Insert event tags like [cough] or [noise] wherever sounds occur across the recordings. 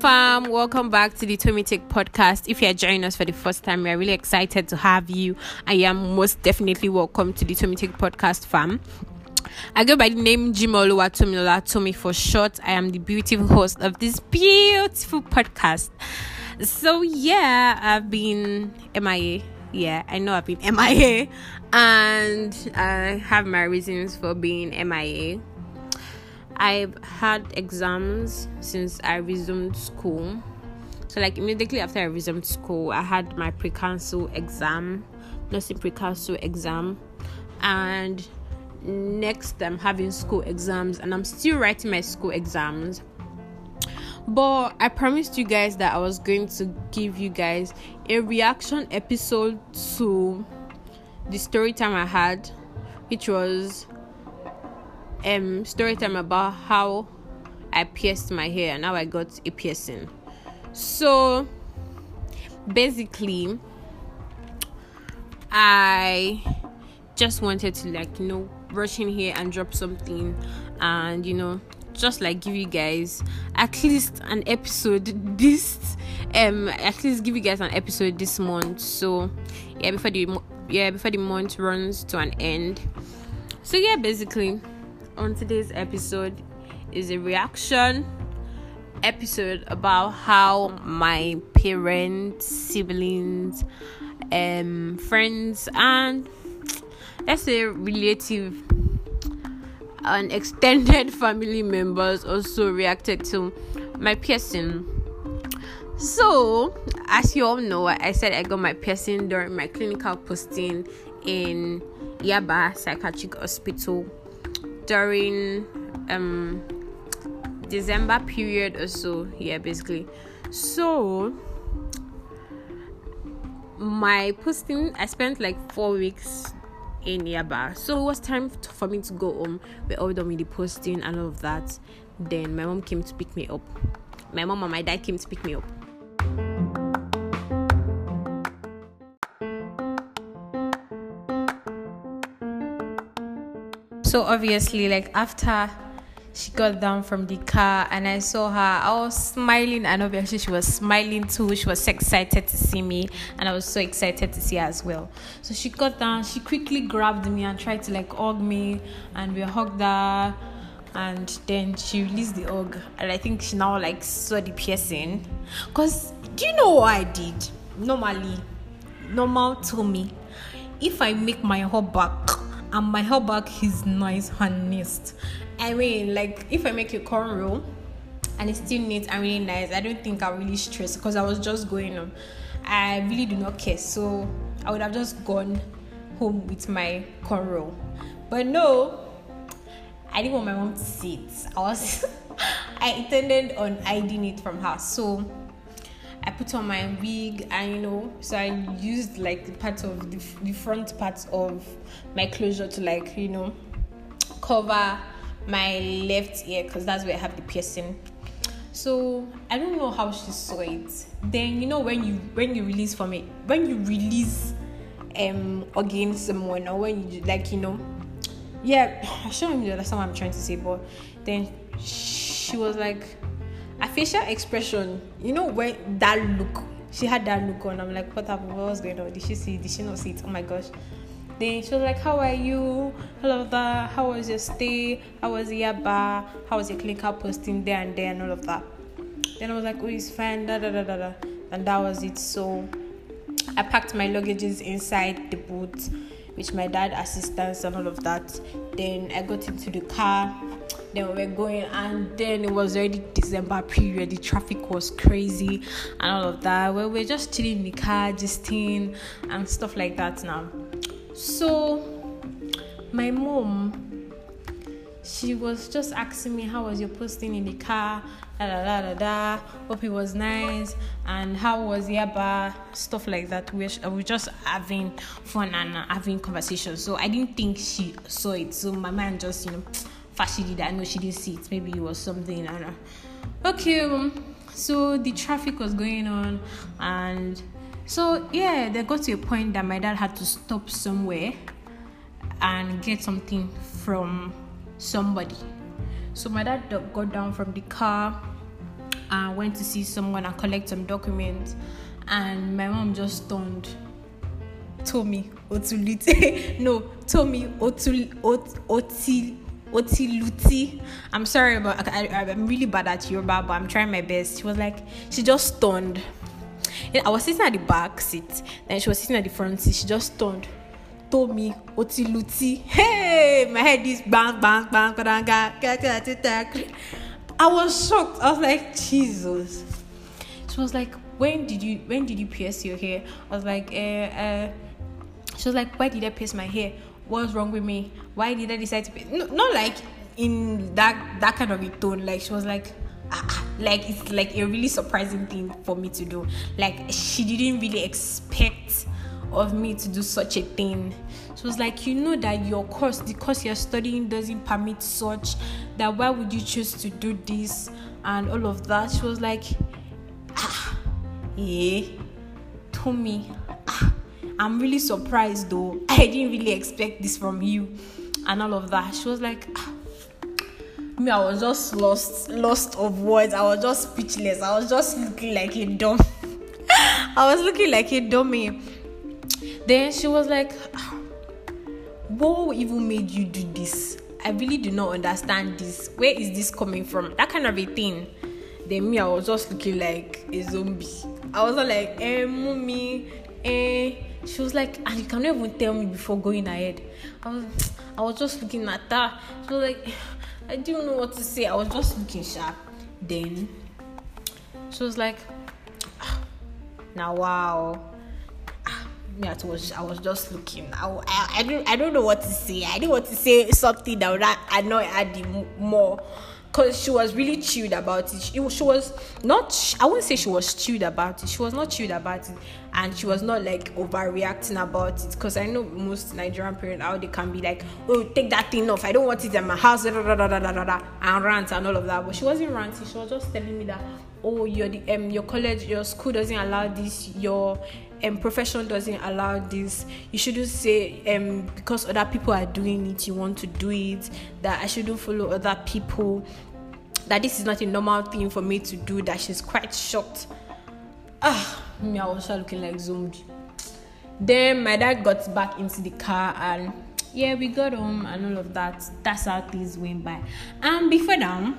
fam welcome back to the Tommy Take podcast if you are joining us for the first time we are really excited to have you i am most definitely welcome to the Tommy Take podcast fam I go by the name Jimoluwa Tomilola Tommy for short. I am the beautiful host of this beautiful podcast. So yeah, I've been MIA. Yeah, I know I've been MIA, and I have my reasons for being MIA. I've had exams since I resumed school. So, like, immediately after I resumed school, I had my pre council exam, nursing pre council exam, and next I'm having school exams, and I'm still writing my school exams. But I promised you guys that I was going to give you guys a reaction episode to the story time I had, which was um story time about how I pierced my hair and how I got a piercing. So basically I just wanted to like you know rush in here and drop something and you know just like give you guys at least an episode this um at least give you guys an episode this month. So yeah before the yeah before the month runs to an end. So yeah basically on today's episode is a reaction episode about how my parents, siblings, um, friends, and let's say relative and extended [laughs] family members also reacted to my piercing. So, as you all know, I said I got my piercing during my clinical posting in Yaba Psychiatric Hospital during um December period or so. Yeah, basically. So my posting, I spent like four weeks in Yaba, so it was time for me to go home. We all done with the posting and all of that. Then my mom came to pick me up. My mom and my dad came to pick me up. So obviously, like after she got down from the car and I saw her, I was smiling, and obviously she was smiling too. She was excited to see me, and I was so excited to see her as well. So she got down, she quickly grabbed me and tried to like hug me, and we hugged her. And then she released the hug, and I think she now like saw the piercing. Cause do you know what I did? Normally, normal to me, if I make my hair back and my hair back is nice and neat. I mean, like if I make a cornrow and it's still neat and really nice, I don't think I'll really stress because I was just going on. I really do not care, so I would have just gone home with my cornrow. But no, I didn't want my mom to see it. I was [laughs] I intended on hiding it from her, so I put on my wig and you know, so I used like the part of the, the front part of my closure to like you know cover my left ear because that's where I have the piercing. So I don't know how she saw it. Then you know when you when you release from it, when you release um against someone or when you like you know, yeah, I shouldn't really understand what I'm trying to say, but then she was like a facial expression, you know, when that look, she had that look on. I'm like, what happened? What was going on? Did she see? Did she not see it? Oh my gosh. Then she was like, How are you? All of that. How was your stay? How was your bar? How was your clinical posting there and there and all of that? Then I was like, Oh, it's fine, da da da da da. And that was it. So I packed my luggages inside the boot with my dad assistance and all of that. Then I got into the car then we were going and then it was already december period the traffic was crazy and all of that where we are just chilling in the car just and stuff like that now so my mom she was just asking me how was your posting in the car da da da da da hope it was nice and how was yaba stuff like that we were just having fun and having conversations so i didn't think she saw it so my mind just you know fast she did. I know she didn't see it. Maybe it was something. I don't know. Okay, um, so the traffic was going on, and so yeah, they got to a point that my dad had to stop somewhere and get something from somebody. So my dad got down from the car and went to see someone and collect some documents. And my mom just turned, told me Otulute. [laughs] no, told me Otul Ot Otil Otiluti. I'm sorry, but I, I, I'm really bad at Yoruba, but I'm trying my best. She was like, she just stunned. I was sitting at the back seat, and she was sitting at the front seat. She just turned, Told me Otiluti. [laughs] Hey, my head is bang bang bang bang. I was shocked. I was like, Jesus. She was like, when did you when did you pierce your hair? I was like, uh, uh. She was like, why did I pierce my hair? what's wrong with me? Why did I decide to pay? No, not like in that that kind of a tone. Like she was like, ah, ah, like it's like a really surprising thing for me to do. Like she didn't really expect of me to do such a thing. She was like, you know that your course, the course you're studying doesn't permit such. That why would you choose to do this and all of that? She was like, ah, yeah, told me I'm really surprised though. [laughs] I didn't really expect this from you and all of that. She was like, ah. Me, I was just lost, lost of words. I was just speechless. I was just looking like a dumb. [laughs] I was looking like a dummy. Then she was like, [sighs] what even made you do this? I really do not understand this. Where is this coming from? That kind of a thing. Then me, I was just looking like a zombie. I was like, eh, mommy, eh, she was like, and you cannot even tell me before going ahead. I was, I was just looking at her. She was like, I didn't know what to say. I was just looking sharp. Then she was like, ah, now wow. Ah, me, was, I was just looking. I, I, I don't, I don't know what to say. I didn't want to say something that would annoy Adi more because she was really chilled about it. She, she was not, I wouldn't say she was chilled about it. She was not chilled about it, and she was not like overreacting about it. Because I know most Nigerian parents how they can be like, "Oh, take that thing off. I don't want it in my house," and rant and all of that. But she wasn't ranting. She was just telling me that, "Oh, your um, your college, your school doesn't allow this. Your um, profession doesn't allow this. You shouldn't say um, because other people are doing it, you want to do it. That I shouldn't follow other people that this is not a normal thing for me to do, that she's quite shocked. Ah, me, I was looking like zombie. Then my dad got back into the car and yeah, we got home and all of that. That's how things went by. And before that,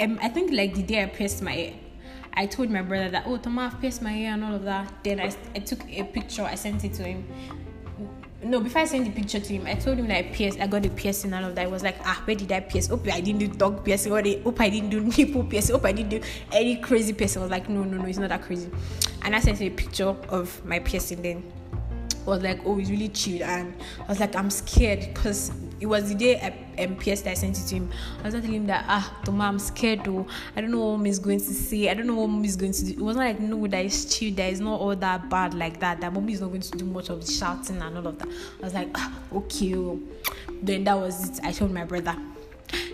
um, I think like the day I pierced my I told my brother that oh, Thomas, I've pierced my hair and all of that. Then I, I took a picture, I sent it to him no, before I sent the picture to him, I told him that I pierced, I got the piercing and all of that. I was like, ah, where did I pierce? Hope I didn't do dog piercing, or they, hope I didn't do [laughs] nipple piercing, hope I didn't do any crazy piercing. I was like, no, no, no, it's not that crazy. And I sent him a picture of my piercing then I was like, oh, it's really chilled. And I was like, I'm scared because it was the day I, um, PS that I sent it to him. I was telling him that, ah, Toma, I'm scared though. I don't know what mom is going to say. I don't know what mom is going to do. It was not like, no, that is chill. That is not all that bad like that. That mommy is not going to do much of the shouting and all of that. I was like, ah, okay. Oh. Then that was it. I told my brother.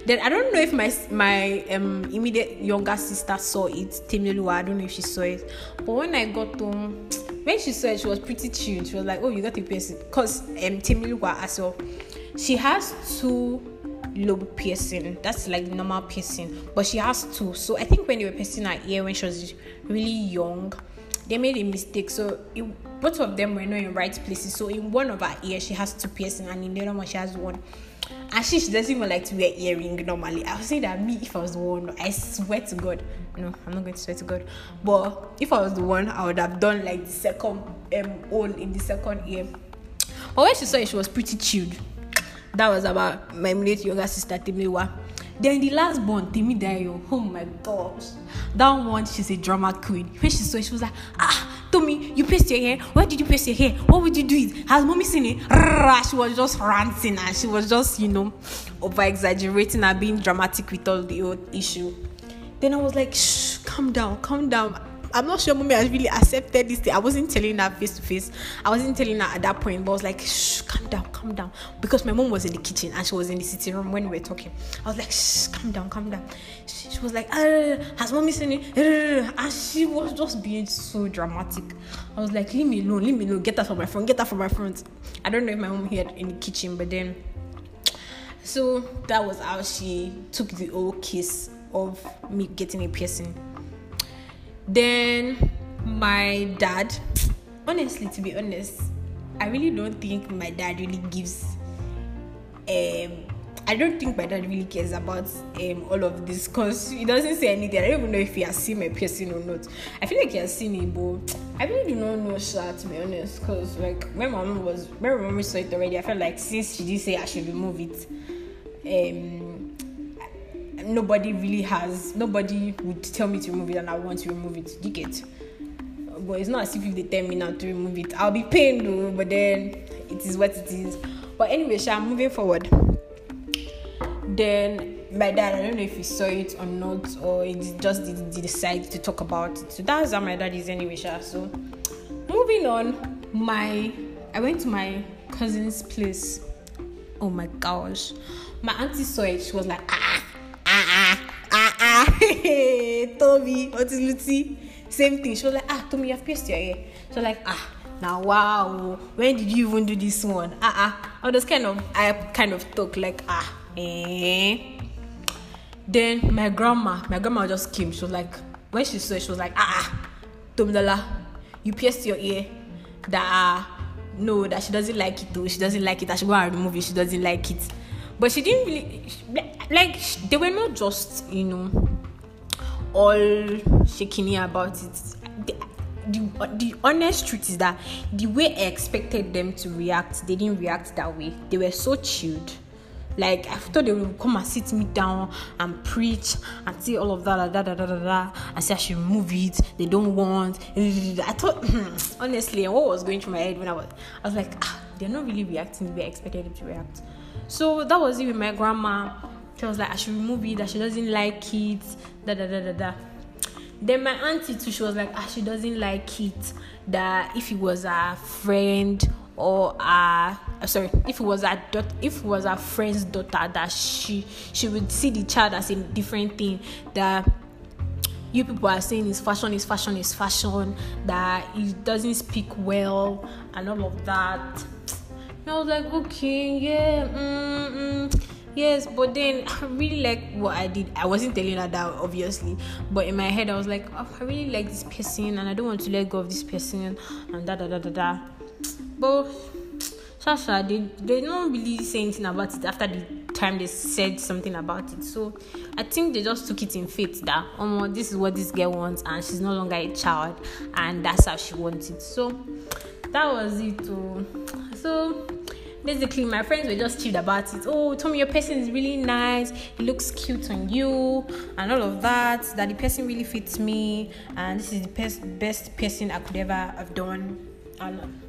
Then I don't know if my my um immediate younger sister saw it, Temilua. I don't know if she saw it. But when I got home, when she saw it, she was pretty tuned. She was like, "Oh, you got a piercing," because um Temilua as well. She has two lobe piercing. That's like normal piercing, but she has two. So I think when they were piercing her ear when she was really young, they made a mistake. So it, both of them were not in right places. So in one of her ears she has two piercing, and in the other one she has one. And she, she doesn't even like to wear earring normally. I would say that me, if I was the one, I swear to God, no, I'm not going to swear to God. But if I was the one, I would have done like the second um hole in the second ear. But when she saw it, she was pretty chilled. That was about my late younger sister Timiwa. Then the last born, Timidayo. Oh my gosh. That one, she's a drama queen. When she saw it, she was like, ah, Tommy, you paste your hair. Why did you paste your hair? What would you do it? Has mommy seen it? She was just ranting and she was just, you know, over exaggerating and being dramatic with all the old issue. Then I was like, shh, calm down, calm down. I'm not sure mommy has really accepted this thing. I wasn't telling her face to face. I wasn't telling her at that point, but I was like, shh, calm down, calm down. Because my mom was in the kitchen and she was in the sitting room when we were talking. I was like, shh, calm down, calm down. She, she was like, ah, has mommy seen it? And she was just being so dramatic. I was like, leave me alone, leave me alone. Get that from my front, get that from my front. I don't know if my mom heard in the kitchen, but then So that was how she took the whole case of me getting a piercing. Then my dad, honestly, to be honest, I really don't think my dad really gives um I don't think my dad really cares about um, all of this because he doesn't say anything. I don't even know if he has seen my piercing or not. I feel like he has seen it, but I really do not know, Sha, to be honest. Because, like, when my mom was, when my mom saw it already, I felt like since she did say I should remove it, um, nobody really has, nobody would tell me to remove it and I want to remove it. You get? But it's not as if they tell me now to remove it. I'll be pained though, but then it is what it is. But anyway, Sha, moving forward then my dad, I don't know if he saw it or not, or he just did, did decide to talk about it. So that's how my dad is anyway, Sha. So moving on, my I went to my cousin's place. Oh my gosh. My auntie saw it, she was like, ah, ah, Tommy, what is Lucy? Same thing. She was like, ah, Tommy, you have pierced your ear. So like, ah, now wow, when did you even do this one? Ah, ah. I was kind of, I kind of talk like, ah, Eh. Then my grandma, my grandma just came. She was like, when she saw it, she was like, ah, ah Tomdala, you pierced your ear. That uh, no, that she doesn't like it though. She doesn't like it. I should go and remove it. She doesn't like it. But she didn't really like. They were not just you know all shaking about it. The, the, honest truth is that the way I expected them to react, they didn't react that way. They were so chilled like I thought they would come and sit me down and preach and say all of that, da da da da da, and say I should remove it. They don't want. I thought [clears throat] honestly, what was going through my head when I was, I was like, ah, they're not really reacting the way I expected them to react. So that was it with my grandma. She was like, I should remove it. That she doesn't like it. Da da da da da. Then my auntie too, she was like, ah, she doesn't like it. That if it was a friend or a uh, sorry if it was a if it was a friend's daughter that she she would see the child as a different thing that you people are saying is fashion is fashion is fashion that it doesn't speak well and all of that and i was like okay yeah mm, mm, yes but then [laughs] i really like what i did i wasn't telling her that obviously but in my head i was like oh, i really like this person and i don't want to let go of this person and da da da da da but Sasha, they they don't really say anything about it after the time they said something about it. So I think they just took it in faith that oh this is what this girl wants and she's no longer a child and that's how she wants it. So that was it. Too. So basically my friends were just chilled about it. Oh, Tommy, your person is really nice. It looks cute on you, and all of that. That the person really fits me, and this is the best best person I could ever have done. And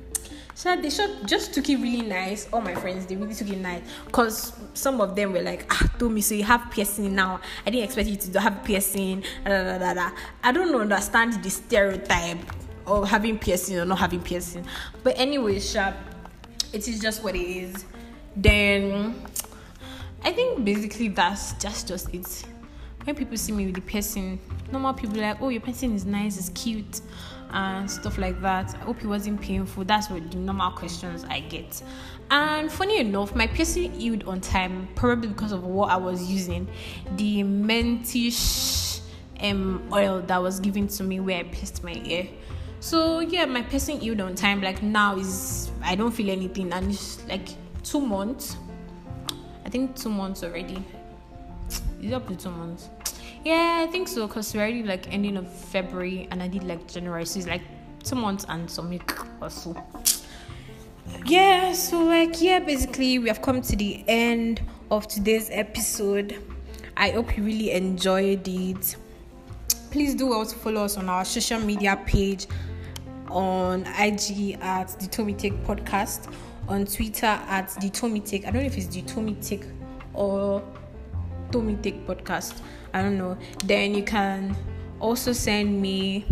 so they just took it really nice. All my friends, they really took it nice. Cause some of them were like, ah, told me so you have piercing now. I didn't expect you to have piercing. Da, da, da, da. I don't understand the stereotype of having piercing or not having piercing. But anyway, sharp. It is just what it is. Then I think basically that's just just it. When people see me with the piercing, normal people like, oh, your piercing is nice, it's cute and stuff like that. I hope it wasn't painful. That's what the normal questions I get. And funny enough, my piercing healed on time, probably because of what I was using. The mentish um, oil that was given to me where I pierced my ear. So yeah, my piercing healed on time. Like now is I don't feel anything, and it's like two months. I think two months already. It's up to two months. Yeah, I think so because we're already like ending of February and I did like January, so it's like two months and some week or so. Yeah, so like yeah, basically we have come to the end of today's episode. I hope you really enjoyed it. Please do also follow us on our social media page on IG at the Tommy Take Podcast, on Twitter at the Tommy Take. I don't know if it's the Tommy Take or Tommy Take Podcast. I don't know. Then you can also send me,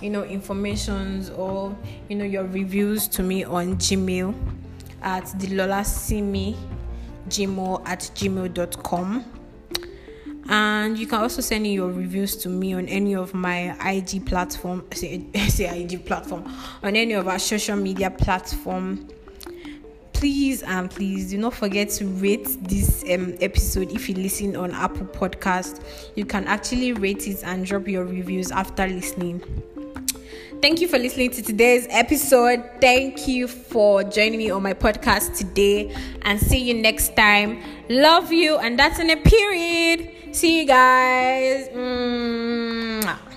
you know, informations or you know your reviews to me on Gmail at the Lola Simi gmail at gmail.com and you can also send in your reviews to me on any of my IG platform say, [laughs] say IG platform on any of our social media platform. Please and please do not forget to rate this um, episode if you listen on apple podcast. You can actually rate it and drop your reviews after listening. Thank you for listening to today's episode. Thank you for joining me on my podcast today. And see you next time. Love you and that's in a period See you guys. Mwah.